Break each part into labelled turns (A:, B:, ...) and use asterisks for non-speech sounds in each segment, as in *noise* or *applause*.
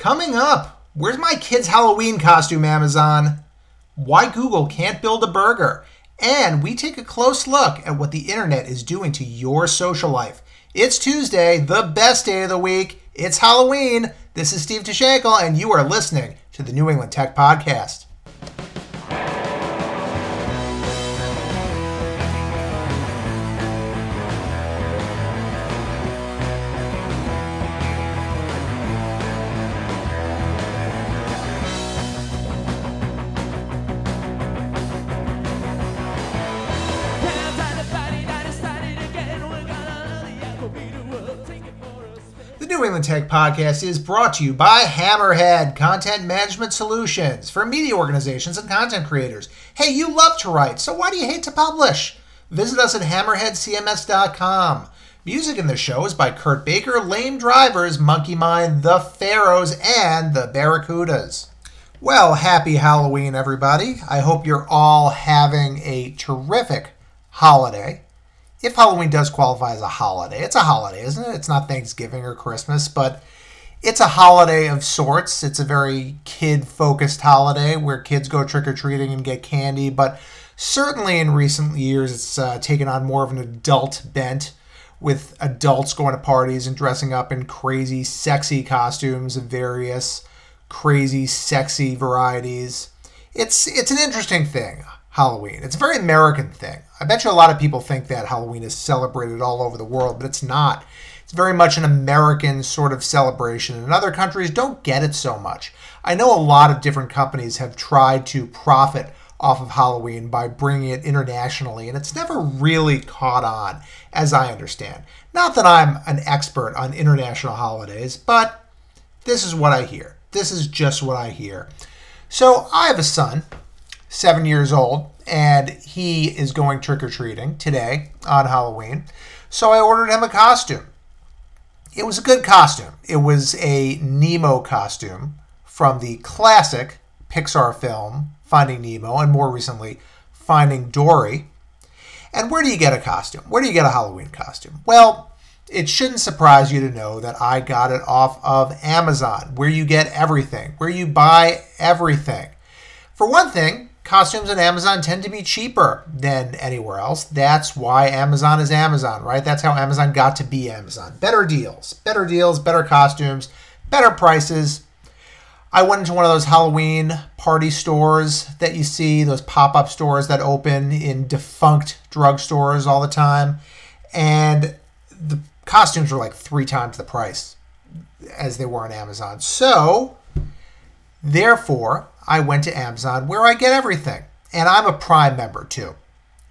A: Coming up, where's my kid's Halloween costume, Amazon? Why Google can't build a burger. And we take a close look at what the internet is doing to your social life. It's Tuesday, the best day of the week. It's Halloween. This is Steve Tiszenkel, and you are listening to the New England Tech Podcast. Tech Podcast is brought to you by Hammerhead Content Management Solutions for media organizations and content creators. Hey, you love to write, so why do you hate to publish? Visit us at hammerheadcms.com. Music in the show is by Kurt Baker, Lame Drivers, Monkey Mind, The Pharaohs, and The Barracudas. Well, happy Halloween, everybody. I hope you're all having a terrific holiday if Halloween does qualify as a holiday, it's a holiday, isn't it? It's not Thanksgiving or Christmas, but it's a holiday of sorts. It's a very kid focused holiday where kids go trick or treating and get candy, but certainly in recent years it's uh, taken on more of an adult bent with adults going to parties and dressing up in crazy, sexy costumes of various crazy, sexy varieties. It's it's an interesting thing. Halloween. It's a very American thing. I bet you a lot of people think that Halloween is celebrated all over the world, but it's not. It's very much an American sort of celebration, and other countries don't get it so much. I know a lot of different companies have tried to profit off of Halloween by bringing it internationally, and it's never really caught on, as I understand. Not that I'm an expert on international holidays, but this is what I hear. This is just what I hear. So I have a son seven years old, and he is going trick or treating today on Halloween. So I ordered him a costume. It was a good costume. It was a Nemo costume from the classic Pixar film Finding Nemo, and more recently, Finding Dory. And where do you get a costume? Where do you get a Halloween costume? Well, it shouldn't surprise you to know that I got it off of Amazon, where you get everything, where you buy everything. For one thing, costumes on Amazon tend to be cheaper than anywhere else. That's why Amazon is Amazon, right? That's how Amazon got to be Amazon. Better deals, better deals, better costumes, better prices. I went into one of those Halloween party stores that you see, those pop up stores that open in defunct drugstores all the time. And the costumes were like three times the price as they were on Amazon. So, therefore, I went to Amazon where I get everything. And I'm a Prime member too.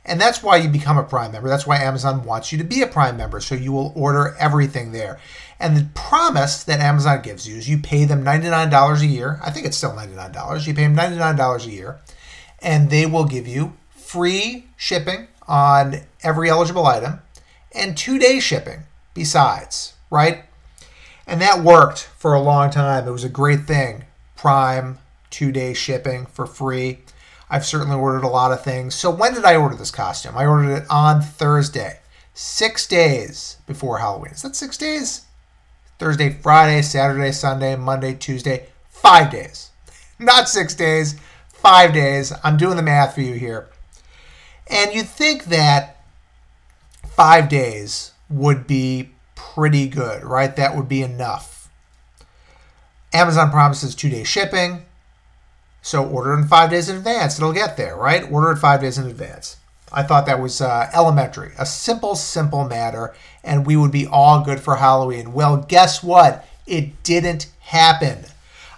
A: And that's why you become a Prime member. That's why Amazon wants you to be a Prime member. So you will order everything there. And the promise that Amazon gives you is you pay them $99 a year. I think it's still $99. You pay them $99 a year. And they will give you free shipping on every eligible item and two day shipping besides, right? And that worked for a long time. It was a great thing. Prime, two day shipping for free. I've certainly ordered a lot of things. So, when did I order this costume? I ordered it on Thursday, six days before Halloween. Is that six days? Thursday, Friday, Saturday, Sunday, Monday, Tuesday, five days. *laughs* Not six days, five days. I'm doing the math for you here. And you'd think that five days would be pretty good, right? That would be enough. Amazon promises two day shipping. So order in five days in advance. It'll get there, right? Order it five days in advance. I thought that was uh, elementary, a simple, simple matter, and we would be all good for Halloween. Well, guess what? It didn't happen.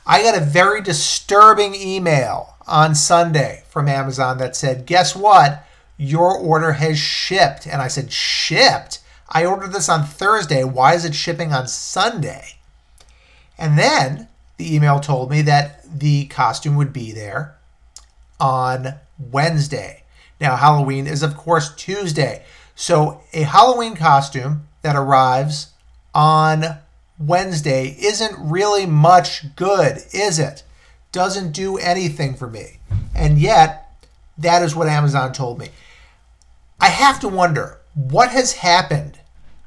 A: I got a very disturbing email on Sunday from Amazon that said, Guess what? Your order has shipped. And I said, Shipped? I ordered this on Thursday. Why is it shipping on Sunday? And then the email told me that the costume would be there on Wednesday. Now, Halloween is, of course, Tuesday. So, a Halloween costume that arrives on Wednesday isn't really much good, is it? Doesn't do anything for me. And yet, that is what Amazon told me. I have to wonder what has happened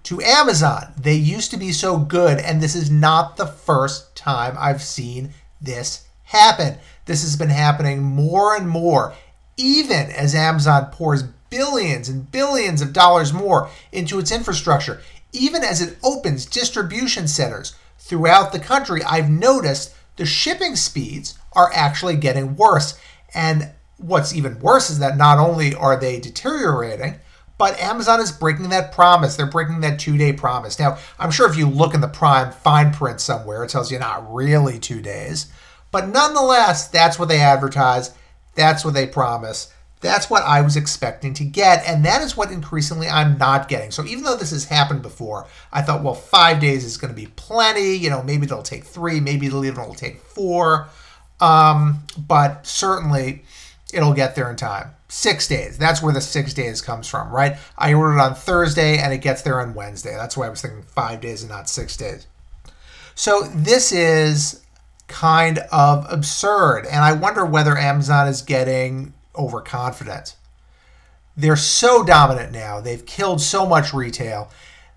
A: to Amazon. They used to be so good, and this is not the first time I've seen this happen. This has been happening more and more, even as Amazon pours billions and billions of dollars more into its infrastructure. Even as it opens distribution centers throughout the country, I've noticed the shipping speeds are actually getting worse. And what's even worse is that not only are they deteriorating, but Amazon is breaking that promise. They're breaking that two day promise. Now, I'm sure if you look in the Prime fine print somewhere, it tells you not really two days. But nonetheless, that's what they advertise. That's what they promise. That's what I was expecting to get. And that is what increasingly I'm not getting. So even though this has happened before, I thought, well, five days is going to be plenty. You know, maybe it'll take three, maybe it'll even take four. Um, but certainly it'll get there in time six days. That's where the six days comes from, right? I ordered on Thursday and it gets there on Wednesday. That's why I was thinking five days and not six days. So this is kind of absurd. And I wonder whether Amazon is getting overconfident. They're so dominant now, they've killed so much retail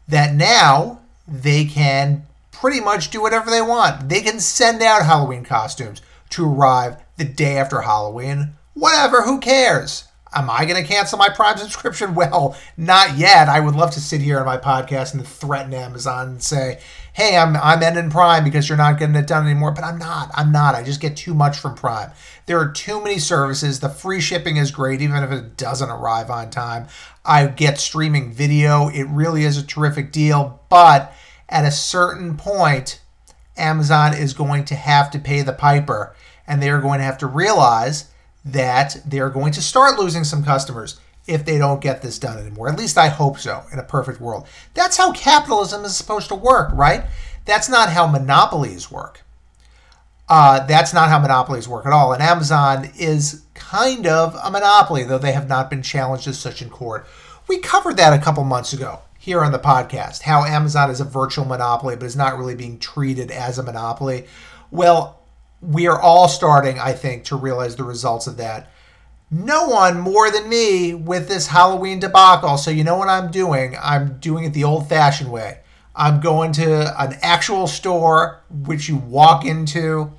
A: that now they can pretty much do whatever they want. They can send out Halloween costumes to arrive the day after Halloween. Whatever, who cares? Am I going to cancel my Prime subscription? *laughs* Well, not yet. I would love to sit here on my podcast and threaten Amazon and say, "Hey, I'm I'm ending Prime because you're not getting it done anymore." But I'm not. I'm not. I just get too much from Prime. There are too many services. The free shipping is great, even if it doesn't arrive on time. I get streaming video. It really is a terrific deal. But at a certain point, Amazon is going to have to pay the piper, and they are going to have to realize that they're going to start losing some customers if they don't get this done anymore. At least I hope so in a perfect world. That's how capitalism is supposed to work, right? That's not how monopolies work. Uh, that's not how monopolies work at all. And Amazon is kind of a monopoly, though they have not been challenged as such in court. We covered that a couple months ago here on the podcast how Amazon is a virtual monopoly, but is not really being treated as a monopoly. Well, we are all starting, I think, to realize the results of that. No one more than me with this Halloween debacle. So, you know what I'm doing? I'm doing it the old fashioned way. I'm going to an actual store, which you walk into,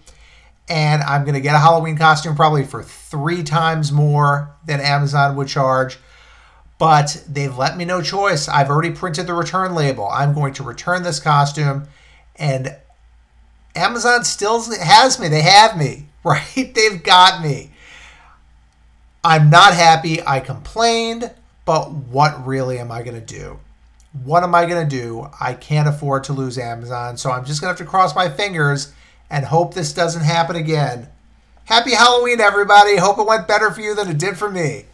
A: and I'm going to get a Halloween costume probably for three times more than Amazon would charge. But they've let me no choice. I've already printed the return label. I'm going to return this costume, and Amazon still has me. They have me, *laughs* right? They've got me. I'm not happy. I complained, but what really am I going to do? What am I going to do? I can't afford to lose Amazon, so I'm just going to have to cross my fingers and hope this doesn't happen again. Happy Halloween, everybody. Hope it went better for you than it did for me.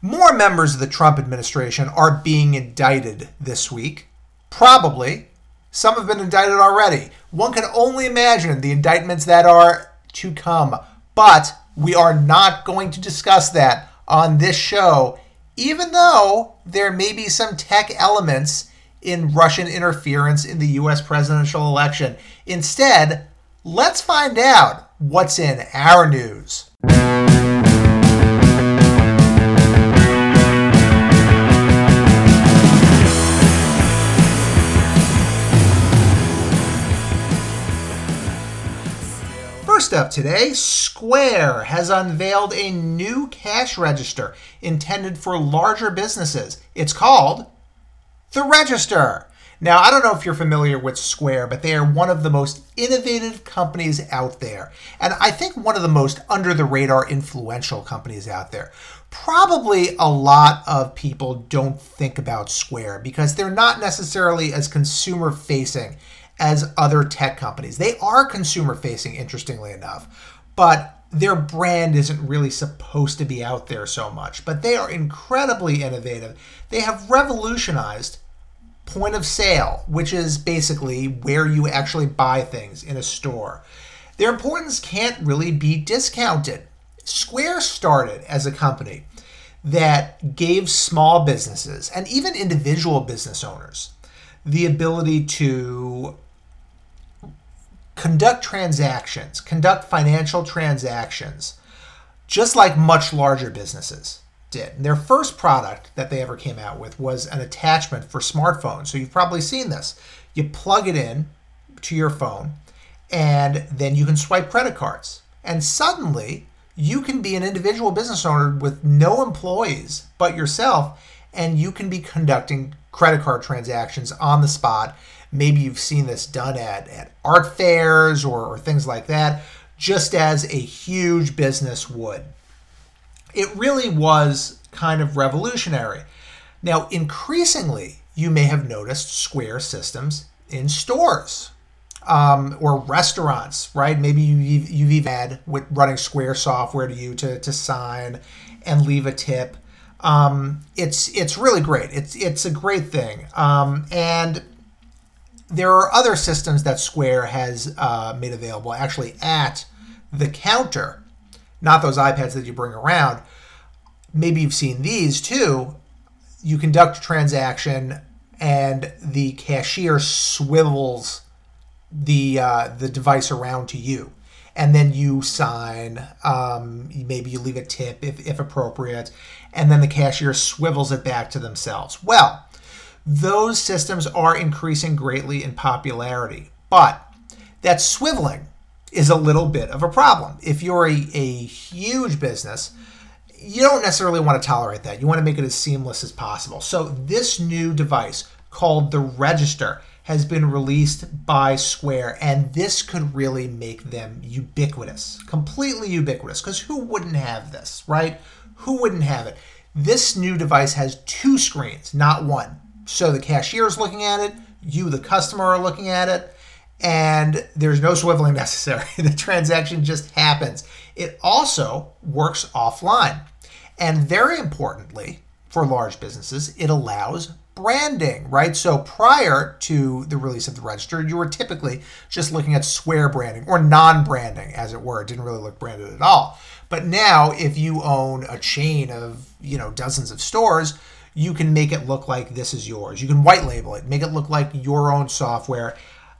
A: More members of the Trump administration are being indicted this week. Probably some have been indicted already. One can only imagine the indictments that are to come. But we are not going to discuss that on this show, even though there may be some tech elements in Russian interference in the US presidential election. Instead, let's find out what's in our news. Up today, Square has unveiled a new cash register intended for larger businesses. It's called the Register. Now, I don't know if you're familiar with Square, but they are one of the most innovative companies out there. And I think one of the most under the radar influential companies out there. Probably a lot of people don't think about Square because they're not necessarily as consumer facing as other tech companies. They are consumer facing, interestingly enough, but their brand isn't really supposed to be out there so much. But they are incredibly innovative. They have revolutionized point of sale, which is basically where you actually buy things in a store. Their importance can't really be discounted. Square started as a company that gave small businesses and even individual business owners the ability to conduct transactions, conduct financial transactions, just like much larger businesses did. Their first product that they ever came out with was an attachment for smartphones. So you've probably seen this. You plug it in to your phone, and then you can swipe credit cards. And suddenly, you can be an individual business owner with no employees but yourself, and you can be conducting credit card transactions on the spot. Maybe you've seen this done at, at art fairs or, or things like that, just as a huge business would. It really was kind of revolutionary. Now, increasingly, you may have noticed Square systems in stores um, or restaurants, right? Maybe you've, you've even had with running Square software to you to, to sign and leave a tip. Um, it's it's really great. It's it's a great thing. Um, and there are other systems that Square has uh, made available actually at the counter, not those iPads that you bring around. Maybe you've seen these too. You conduct a transaction and the cashier swivels the uh, the device around to you, and then you sign. Um, maybe you leave a tip if, if appropriate, and then the cashier swivels it back to themselves. Well, those systems are increasing greatly in popularity, but that swiveling is a little bit of a problem. If you're a, a huge business, you don't necessarily want to tolerate that. You want to make it as seamless as possible. So, this new device called the Register has been released by Square, and this could really make them ubiquitous, completely ubiquitous. Because who wouldn't have this, right? Who wouldn't have it? This new device has two screens, not one. So the cashier is looking at it, you, the customer, are looking at it, and there's no swiveling *laughs* necessary. the transaction just happens. It also works offline. And very importantly, for large businesses, it allows branding, right? So prior to the release of the register, you were typically just looking at Square branding or non branding, as it were. It didn't really look branded at all. But now, if you own a chain of, you know, dozens of stores, you can make it look like this is yours. You can white label it, make it look like your own software.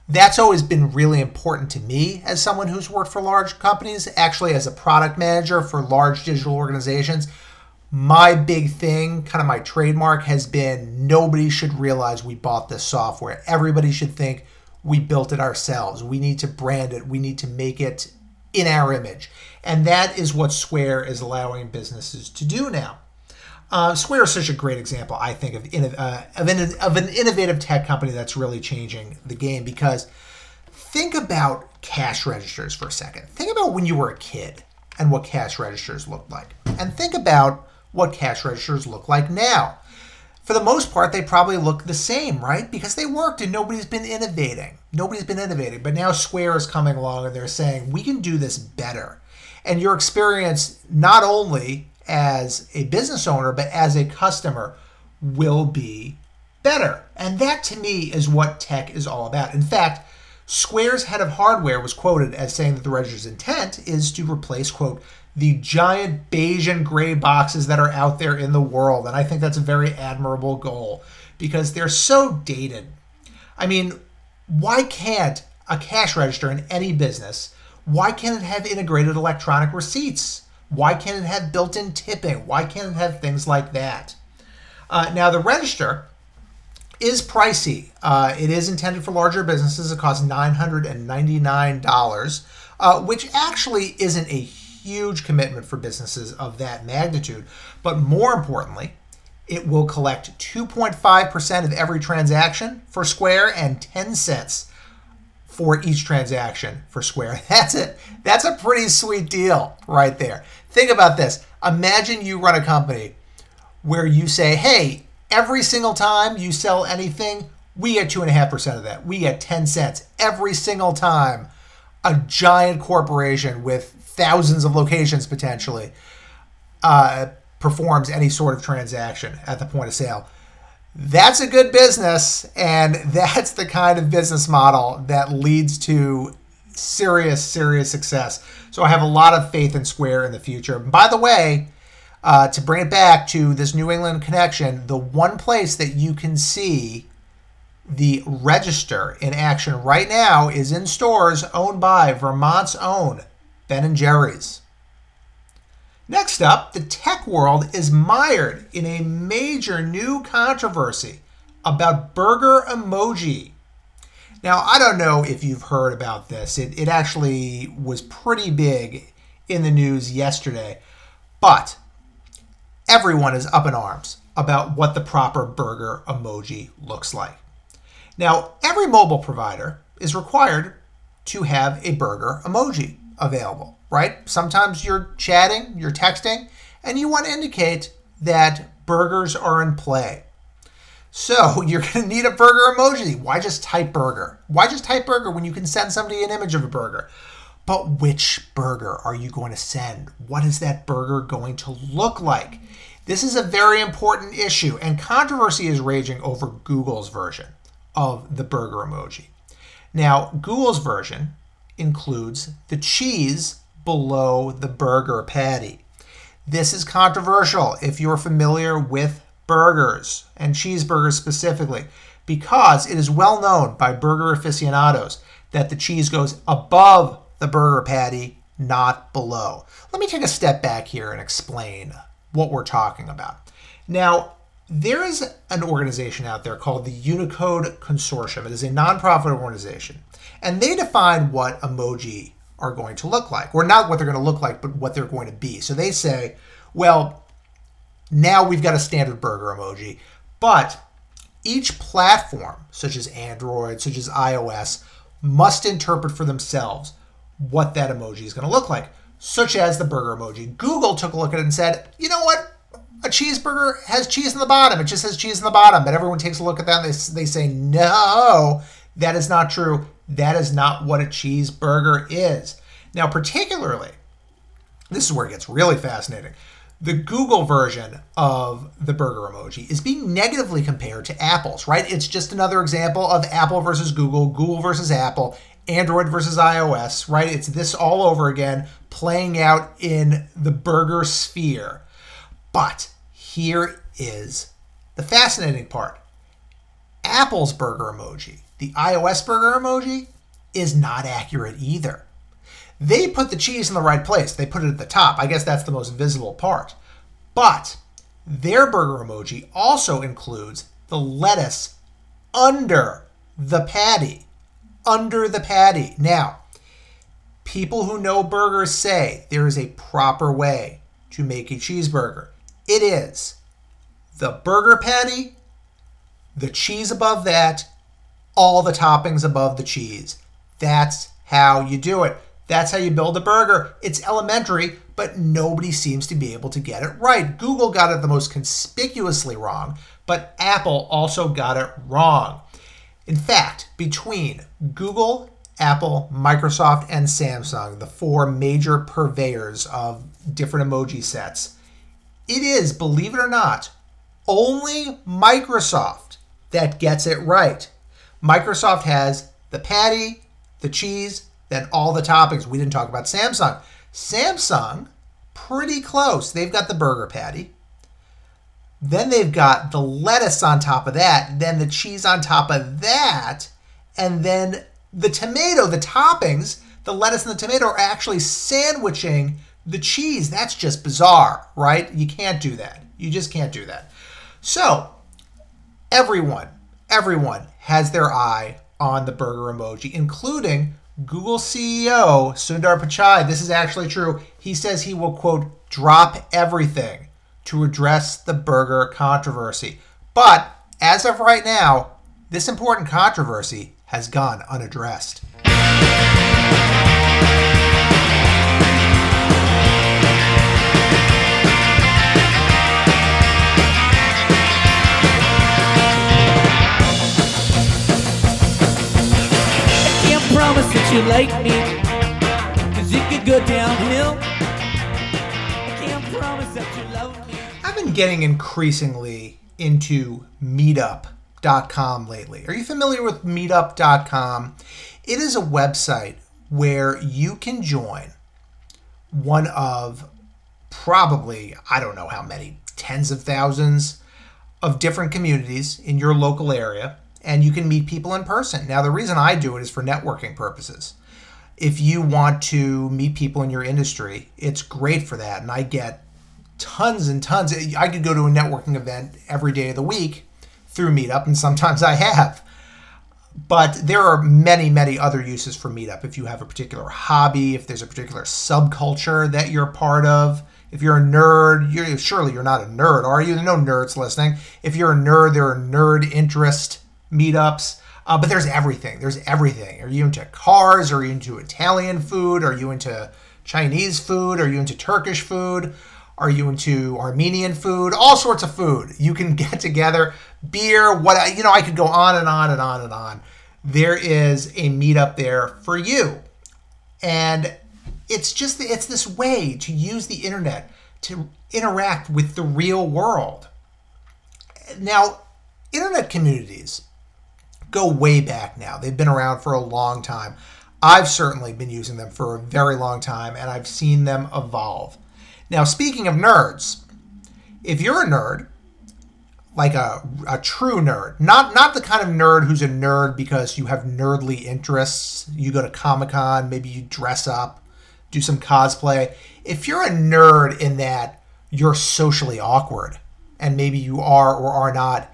A: That's always been really important to me as someone who's worked for large companies, actually, as a product manager for large digital organizations my big thing, kind of my trademark, has been nobody should realize we bought this software. Everybody should think we built it ourselves. We need to brand it, we need to make it in our image. And that is what Square is allowing businesses to do now. Uh, Square is such a great example, I think, of, uh, of, of an innovative tech company that's really changing the game because think about cash registers for a second. Think about when you were a kid and what cash registers looked like. And think about what cash registers look like now. For the most part, they probably look the same, right? Because they worked and nobody's been innovating. Nobody's been innovating. But now Square is coming along and they're saying, we can do this better. And your experience, not only as a business owner, but as a customer, will be better. And that to me is what tech is all about. In fact, Square's head of hardware was quoted as saying that the register's intent is to replace, quote, the giant beige and gray boxes that are out there in the world. And I think that's a very admirable goal because they're so dated. I mean, why can't a cash register in any business, why can't it have integrated electronic receipts? Why can't it have built in tipping? Why can't it have things like that? Uh, now, the register is pricey. Uh, it is intended for larger businesses. It costs $999, uh, which actually isn't a huge commitment for businesses of that magnitude. But more importantly, it will collect 2.5% of every transaction for Square and 10 cents for each transaction for Square. *laughs* That's it. That's a pretty sweet deal right there. Think about this. Imagine you run a company where you say, hey, every single time you sell anything, we get 2.5% of that. We get 10 cents every single time a giant corporation with thousands of locations potentially uh, performs any sort of transaction at the point of sale. That's a good business, and *laughs* that's the kind of business model that leads to serious, serious success. So I have a lot of faith in Square in the future. By the way, uh, to bring it back to this New England connection, the one place that you can see the register in action right now is in stores owned by Vermont's own Ben and Jerry's. Next up, the tech world is mired in a major new controversy about burger emoji. Now, I don't know if you've heard about this. It, it actually was pretty big in the news yesterday, but everyone is up in arms about what the proper burger emoji looks like. Now, every mobile provider is required to have a burger emoji available, right? Sometimes you're chatting, you're texting, and you want to indicate that burgers are in play. So *laughs* you're going to need a burger emoji. Why just type burger? Why just type burger when you can send somebody an image of a burger? But which burger are you going to send? What is that burger going to look like? This is a very important issue, and controversy is raging over Google's version of the burger emoji. Now, Google's version includes the cheese below the burger patty. This is controversial if you're familiar with burgers and cheeseburgers specifically, because it is well known by burger aficionados that the cheese goes above the burger patty, not below. Let me take a step back here and explain what we're talking about. Now, there is an organization out there called the Unicode Consortium. It is a nonprofit organization, and they define what emoji are going to look like, or not what they're going to look like, but what they're going to be. So they say, well, now we've got a standard burger emoji, but each platform, such as Android, such as iOS, must interpret for themselves what that emoji is going to look like, such as the burger emoji. Google took a look at it and said, you know what? a cheeseburger has cheese in the bottom. It just says cheese in the bottom. But everyone takes a look at that and they, they say, no, that is not true. That is not what a cheeseburger is. Now, particularly, this is where it gets really fascinating. The Google version of the burger emoji is being negatively compared to Apple's, right? It's just another example of Apple versus Google, Google versus Apple, Android versus iOS, right? It's this all over again, playing out in the burger sphere. But here is the fascinating part Apple's burger emoji, the iOS burger emoji, is not accurate either. They put the cheese in the right place. They put it at the top. I guess that's the most visible part. But their burger emoji also includes the lettuce under the patty. Under the patty. Now, people who know burgers say there is a proper way to make a cheeseburger. It is the burger patty, the cheese above that, all the toppings above the cheese. That's how you do it. That's how you build a burger. It's elementary, but nobody seems to be able to get it right. Google got it the most conspicuously wrong, but Apple also got it wrong. In fact, between Google, Apple, Microsoft, and Samsung, the four major purveyors of different emoji sets, it is, believe it or not, only Microsoft that gets it right. Microsoft has the patty, the cheese, then all the toppings. We didn't talk about Samsung. Samsung, pretty close. They've got the burger patty. Then they've got the lettuce on top of that, then the cheese on top of that, and then the tomato, the toppings, the lettuce and the tomato are actually sandwiching the cheese, that's just bizarre, right? You can't do that. You just can't do that. So, everyone, everyone has their eye on the burger emoji, including Google CEO Sundar Pichai. This is actually true. He says he will, quote, drop everything to address the burger controversy. But as of right now, this important controversy has gone unaddressed. Promise that you like me, cause it could go downhill. I've been getting increasingly into meetup.com lately. Are you familiar with meetup.com? It is a website where you can join one of probably, I don't know how many, tens of thousands of different communities in your local area and you can meet people in person. Now, the reason I do it is for networking purposes. if you want to meet people in your industry, it's great for that. And I get tons and tons. I could go to a networking event every day of the week through Meetup, and sometimes I have. But there are many, many other uses for Meetup. If you have a particular hobby, if there's a particular subculture that you're part of, if you're a nerd, you're, surely you're not a nerd, are you? There are no nerds listening. If you're a nerd, there are nerd interest meetups. Uh, but there's everything. There's everything. Are you into cars? Are you into Italian food? Are you into Chinese food? Are you into Turkish food? Are you into Armenian food? All sorts of food. You can *laughs* get together, beer, what you know, I could go on and on and on and on. There is a meetup there for you. And it's just it's this way to use the internet to interact with the real world. Now, internet communities go way back now. They've been around for a long time. I've certainly been using them for a very long time and I've seen them evolve. Now, speaking of nerds, if you're a nerd, like a, a true nerd, not not the kind of nerd who's a nerd because you have nerdly interests, you go to Comic Con, maybe you dress up, do some cosplay. If you're a nerd in that you're socially awkward and maybe you are or are not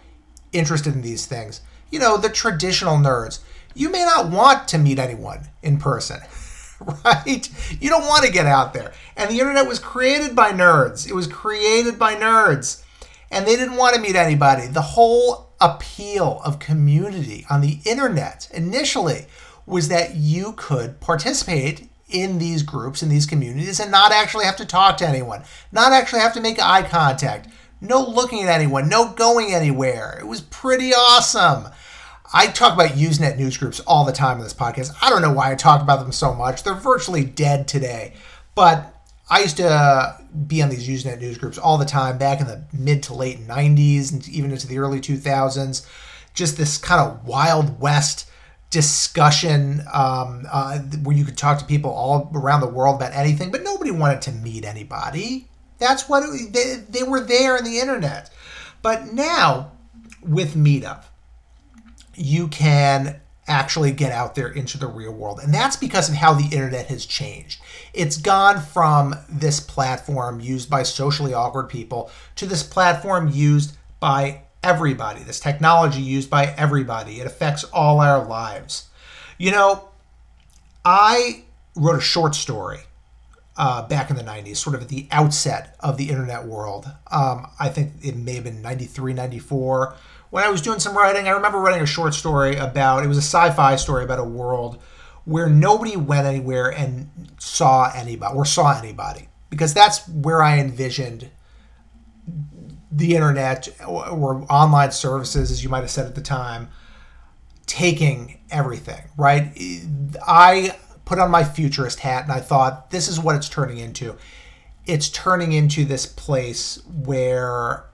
A: interested in these things, you know, the traditional nerds, you may not want to meet anyone in person, *laughs* right? You don't want to get out there. And the internet was created by nerds. It was created by nerds. And they didn't want to meet anybody. The whole appeal of community on the internet initially was that you could participate in these groups, in these communities, and not actually have to talk to anyone, not actually have to make eye contact, no looking at anyone, no going anywhere. It was pretty awesome. I talk about Usenet news groups all the time in this podcast. I don't know why I talk about them so much. They're virtually dead today. But I used to be on these Usenet news groups all the time back in the mid to late 90s and even into the early 2000s. Just this kind of Wild West discussion um, uh, where you could talk to people all around the world about anything, but nobody wanted to meet anybody. That's what it, they, they were there in the internet. But now with Meetup, you can actually get out there into the real world. And that's because of how the internet has changed. It's gone from this platform used by socially awkward people to this platform used by everybody, this technology used by everybody. It affects all our lives. You know, I wrote a short story uh, back in the 90s, sort of at the outset of the internet world. Um, I think it may have been 93, 94 when I was doing some writing, I remember writing a short story about it was a sci-fi story about a world where nobody went anywhere and saw anybody or saw anybody because that's where I envisioned the internet or online services, as you might have said at the time, taking everything, right? I put on my futurist hat and I thought, this is what it's turning into. It's turning into this place where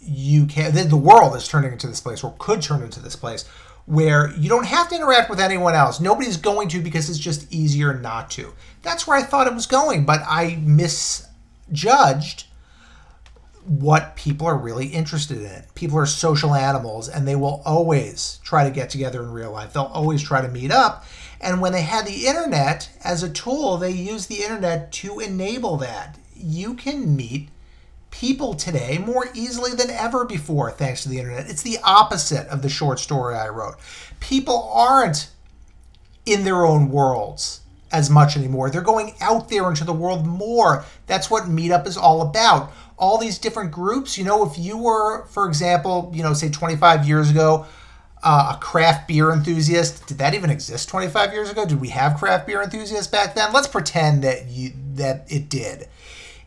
A: you can the world is turning into this place or could turn into this place where you don't have to interact with anyone else. Nobody's going to because it's just easier not to. That's where i thought it was going but i misjudged what people are really interested in. People are social animals and they will always try to get together in real life. They'll always try to meet up and when they had the internet as a tool they use the internet to enable that. You can meet people today more easily than ever before thanks to the internet. It's the opposite of the short story I wrote. People aren't in their own worlds as much anymore. They're going out there into the world more. That's what Meetup is all about. All these different groups, you know, if you were, for example, you know, say 25 years ago, uh, a craft beer enthusiast. Did that even exist 25 years ago? Did we have craft beer enthusiasts back then? Let's pretend that you that it did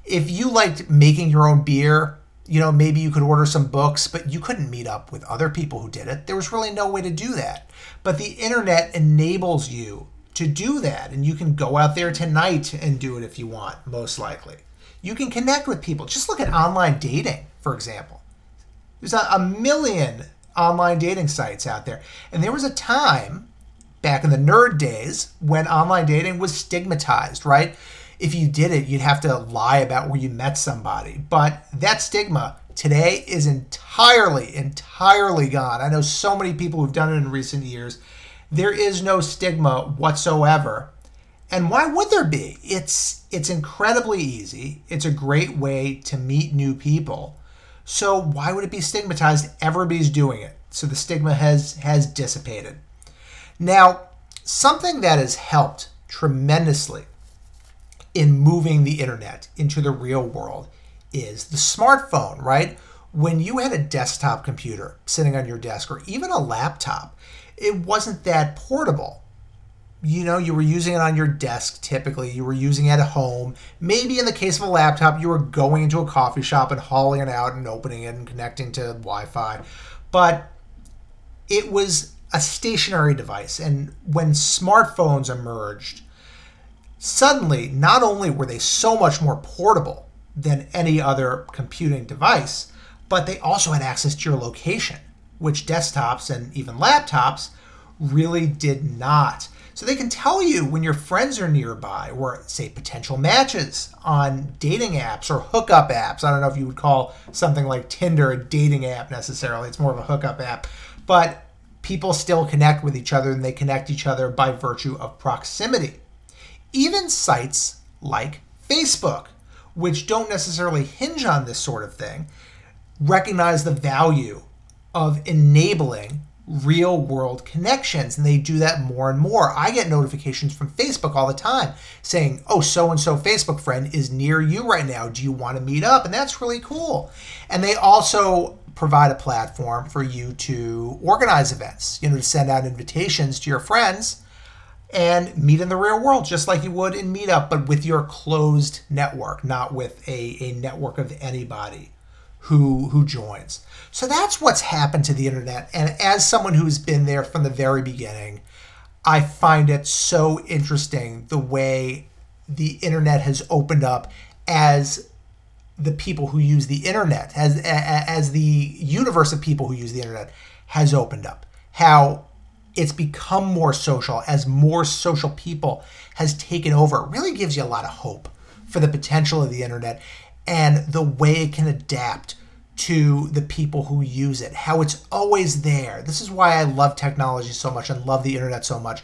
A: if you liked making your own beer, you know, maybe you could order some books, but you couldn't meet up with other people who did it. There was really no way to do that. But the internet enables you to do that, and you can go out there tonight and do it if you want, most likely. You can connect with people. Just look at online dating, for example. There's a, million online dating sites out there. And there was a time back in the nerd days when online dating was stigmatized, right? If you did it, you'd have to lie about where you met somebody. But that stigma today is entirely, entirely gone. I know so many people who've done it in recent years. There is no stigma whatsoever. And why would there be? It's it's incredibly easy. It's a great way to meet new people. So why would it be stigmatized? Everybody's doing it. So the stigma has has dissipated. Now, something that has helped tremendously in moving the internet into the real world is the smartphone, right? When you had a desktop computer sitting on your desk or even a laptop, it wasn't that portable you know, you were using it on your desk typically, you were using it at home. Maybe in the case of a laptop, you were going into a coffee shop and hauling it out and opening it and connecting to Wi Fi. But it was a stationary device. And when smartphones emerged, suddenly, not only were they so much more portable than any other computing device, but they also had access to your location, which desktops and even laptops really did not. So they can tell you when your friends are nearby, or say potential matches on dating apps or hookup apps. I don't know if you would call something like Tinder a dating app necessarily, it's more of a hookup app. But people still connect with each other and they connect each other by virtue of proximity. Even sites like Facebook, which don't necessarily hinge on this sort of thing, recognize the value of enabling real world connections and they do that more and more. I get notifications from Facebook all the time saying, "Oh, so and so Facebook friend is near you right now. Do you want to meet up?" And that's really cool. And they also provide a platform for you to organize events, you know, to send out invitations to your friends and meet in the real world just like you would in Meetup but with your closed network, not with a, a network of anybody who who joins. So that's what's happened to the internet. And as someone who's been there from the very beginning, I find it so interesting the way the internet has opened up as the people who use the internet, as as the universe of people who use the internet has opened up. How it's become more social as more social people has taken over. It really gives you a lot of hope for the potential of the internet and the way it can adapt to the people who use it, how it's always there. This is why I love technology so much and love the internet so much.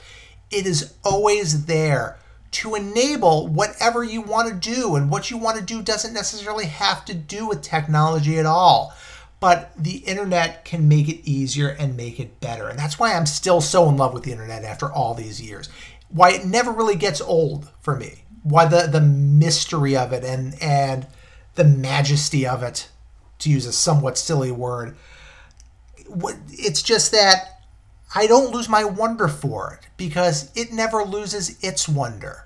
A: It is always there to enable whatever you want to do, and what you want to do doesn't necessarily have to do with technology at all. But the internet can make it easier and make it better. And that's why I'm still so in love with the internet after all these years. Why it never really gets old for me. Why the, the mystery of it and and the majesty of it to use a somewhat silly word. It's just that I don't lose my wonder for it because it never loses its wonder.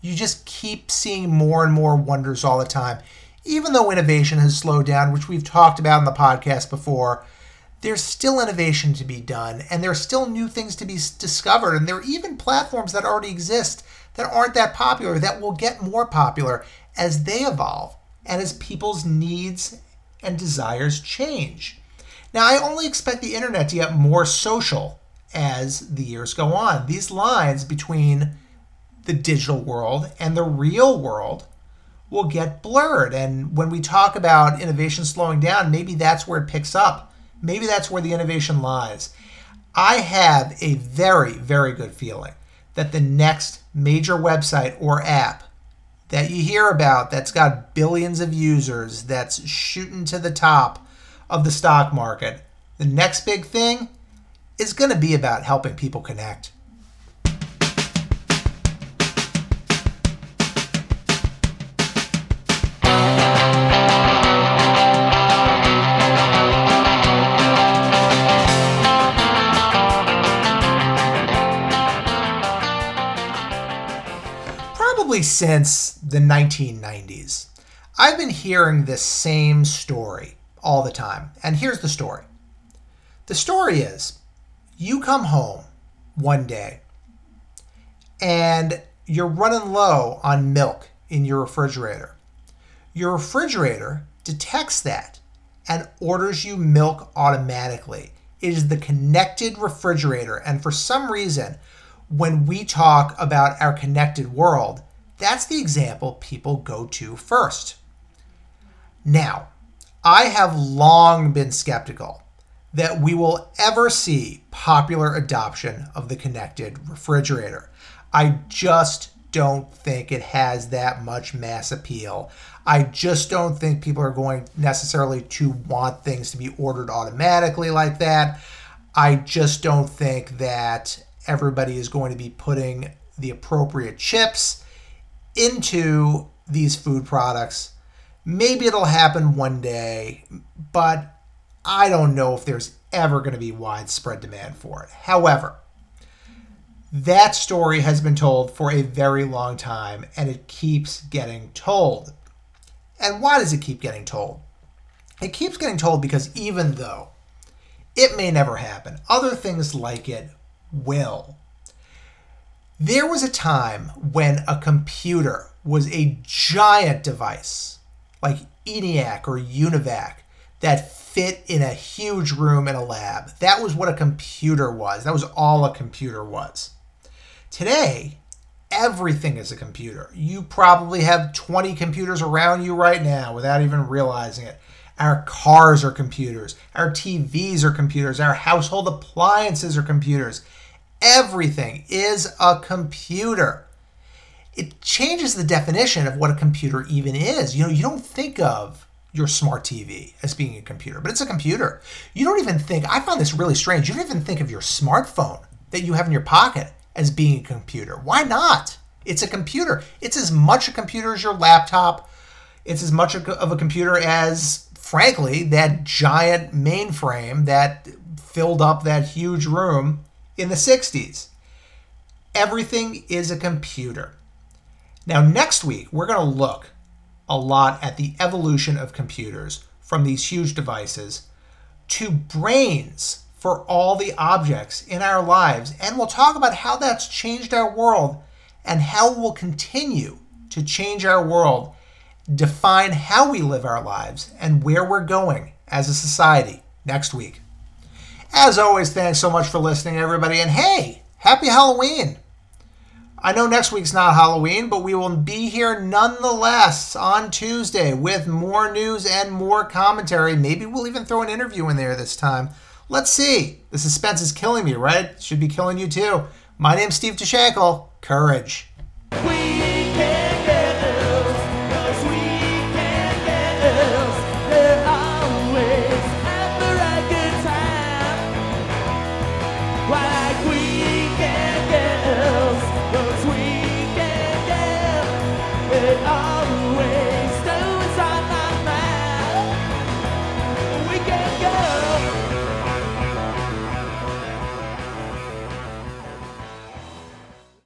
A: You just keep seeing more and more wonders all the time. Even though innovation has slowed down, which we've talked about in the podcast before, there's still innovation to be done and there are still new things to be discovered. And there are even platforms that already exist that aren't that popular that will get more popular as they evolve and as people's needs and desires change. Now, I only expect the internet to get more social as the years go on. These lines between the digital world and the real world will get blurred. And when we talk about innovation slowing down, maybe that's where it picks up. Maybe that's where the innovation lies. I have a very, very good feeling that the next major website or app that you hear about that's got billions of users, that's shooting to the top of the stock market, the next big thing is going to be about helping people connect. Probably since the 1990s. I've been hearing this same story all the time. And here's the story the story is you come home one day and you're running low on milk in your refrigerator. Your refrigerator detects that and orders you milk automatically. It is the connected refrigerator. And for some reason, when we talk about our connected world, that's the example people go to first. Now, I have long been skeptical that we will ever see popular adoption of the connected refrigerator. I just don't think it has that much mass appeal. I just don't think people are going necessarily to want things to be ordered automatically like that. I just don't think that everybody is going to be putting the appropriate chips into these food products. Maybe it'll happen one day, but I don't know if there's ever going to be widespread demand for it. However, that story has been told for a very long time and it keeps getting told. And why does it keep getting told? It keeps getting told because even though it may never happen, other things like it will. There was a time when a computer was a giant device, like ENIAC or UNIVAC, that fit in a huge room in a lab. That was what a computer was. That was all a computer was. Today, everything is a computer. You probably have 20 computers around you right now without even realizing it. Our cars are computers. Our TVs are computers. Our household appliances are computers. Everything is a computer. It changes the definition of what a computer even is. You know, you don't think of your smart TV as being a computer, but it's a computer. You don't even think, I find this really strange, you don't even think of your smartphone that you have in your pocket as being a computer. Why not? It's a computer. It's as much a computer as your laptop. It's as much of a computer as, frankly, that giant mainframe that filled up that huge room in the 60s. Everything is a computer. Now, next week, we're going to look a lot at the evolution of computers from these huge devices to brains for all the objects in our lives. And we'll talk about how that's changed our world and how we'll continue to change our world, define how we live our lives, and where we're going as a society next week. As always, thanks so much for listening, everybody. And hey, happy Halloween! I know next week's not Halloween, but we will be here nonetheless on Tuesday with more news and more commentary. Maybe we'll even throw an interview in there this time. Let's see. The suspense is killing me, right? Should be killing you too. My name's Steve Tiszenkel. Courage.